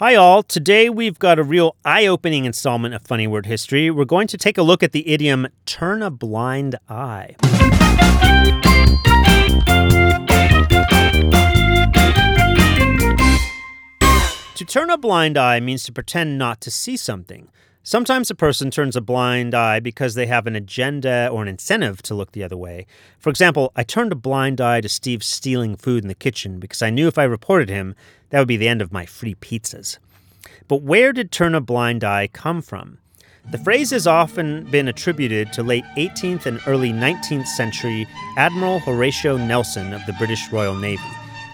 Hi, all. Today we've got a real eye opening installment of Funny Word History. We're going to take a look at the idiom turn a blind eye. To turn a blind eye means to pretend not to see something. Sometimes a person turns a blind eye because they have an agenda or an incentive to look the other way. For example, I turned a blind eye to Steve stealing food in the kitchen because I knew if I reported him, that would be the end of my free pizzas. But where did turn a blind eye come from? The phrase has often been attributed to late 18th and early 19th century Admiral Horatio Nelson of the British Royal Navy.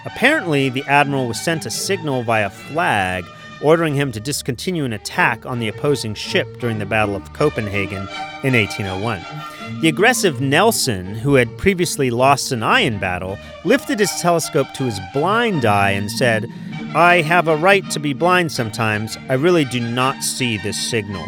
Apparently, the admiral was sent a signal via flag ordering him to discontinue an attack on the opposing ship during the Battle of Copenhagen in 1801. The aggressive Nelson, who had previously lost an eye in battle, lifted his telescope to his blind eye and said, I have a right to be blind sometimes. I really do not see this signal.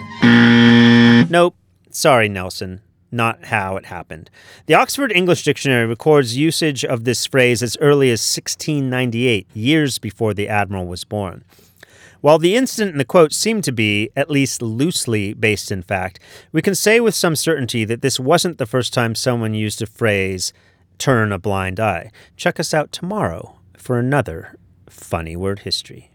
nope. Sorry, Nelson. Not how it happened. The Oxford English Dictionary records usage of this phrase as early as 1698, years before the Admiral was born. While the incident in the quote seemed to be, at least loosely based in fact, we can say with some certainty that this wasn't the first time someone used the phrase, turn a blind eye. Check us out tomorrow for another funny word history.